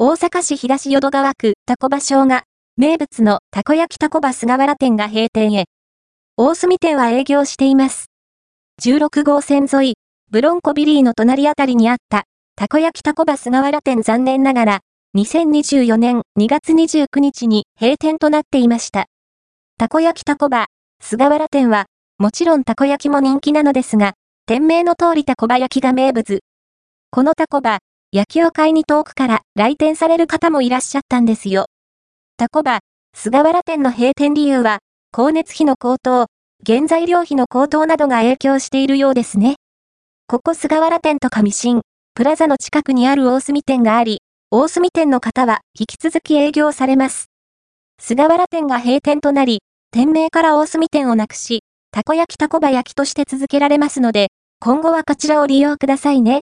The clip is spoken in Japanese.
大阪市東淀川区タコ場小が、名物のたこ焼きタコ場菅原店が閉店へ。大隅店は営業しています。16号線沿い、ブロンコビリーの隣あたりにあった、たこ焼きタコ場菅原店残念ながら、2024年2月29日に閉店となっていました。たこ焼きタコ場、菅原店は、もちろんたこ焼きも人気なのですが、店名の通りたこ場焼きが名物。このタコ場、焼きを買いに遠くから来店される方もいらっしゃったんですよ。タコバ、菅原店の閉店理由は、光熱費の高騰、原材料費の高騰などが影響しているようですね。ここ菅原店と上新、プラザの近くにある大隅店があり、大隅店の方は引き続き営業されます。菅原店が閉店となり、店名から大隅店をなくし、たこ焼きたこば焼きとして続けられますので、今後はこちらを利用くださいね。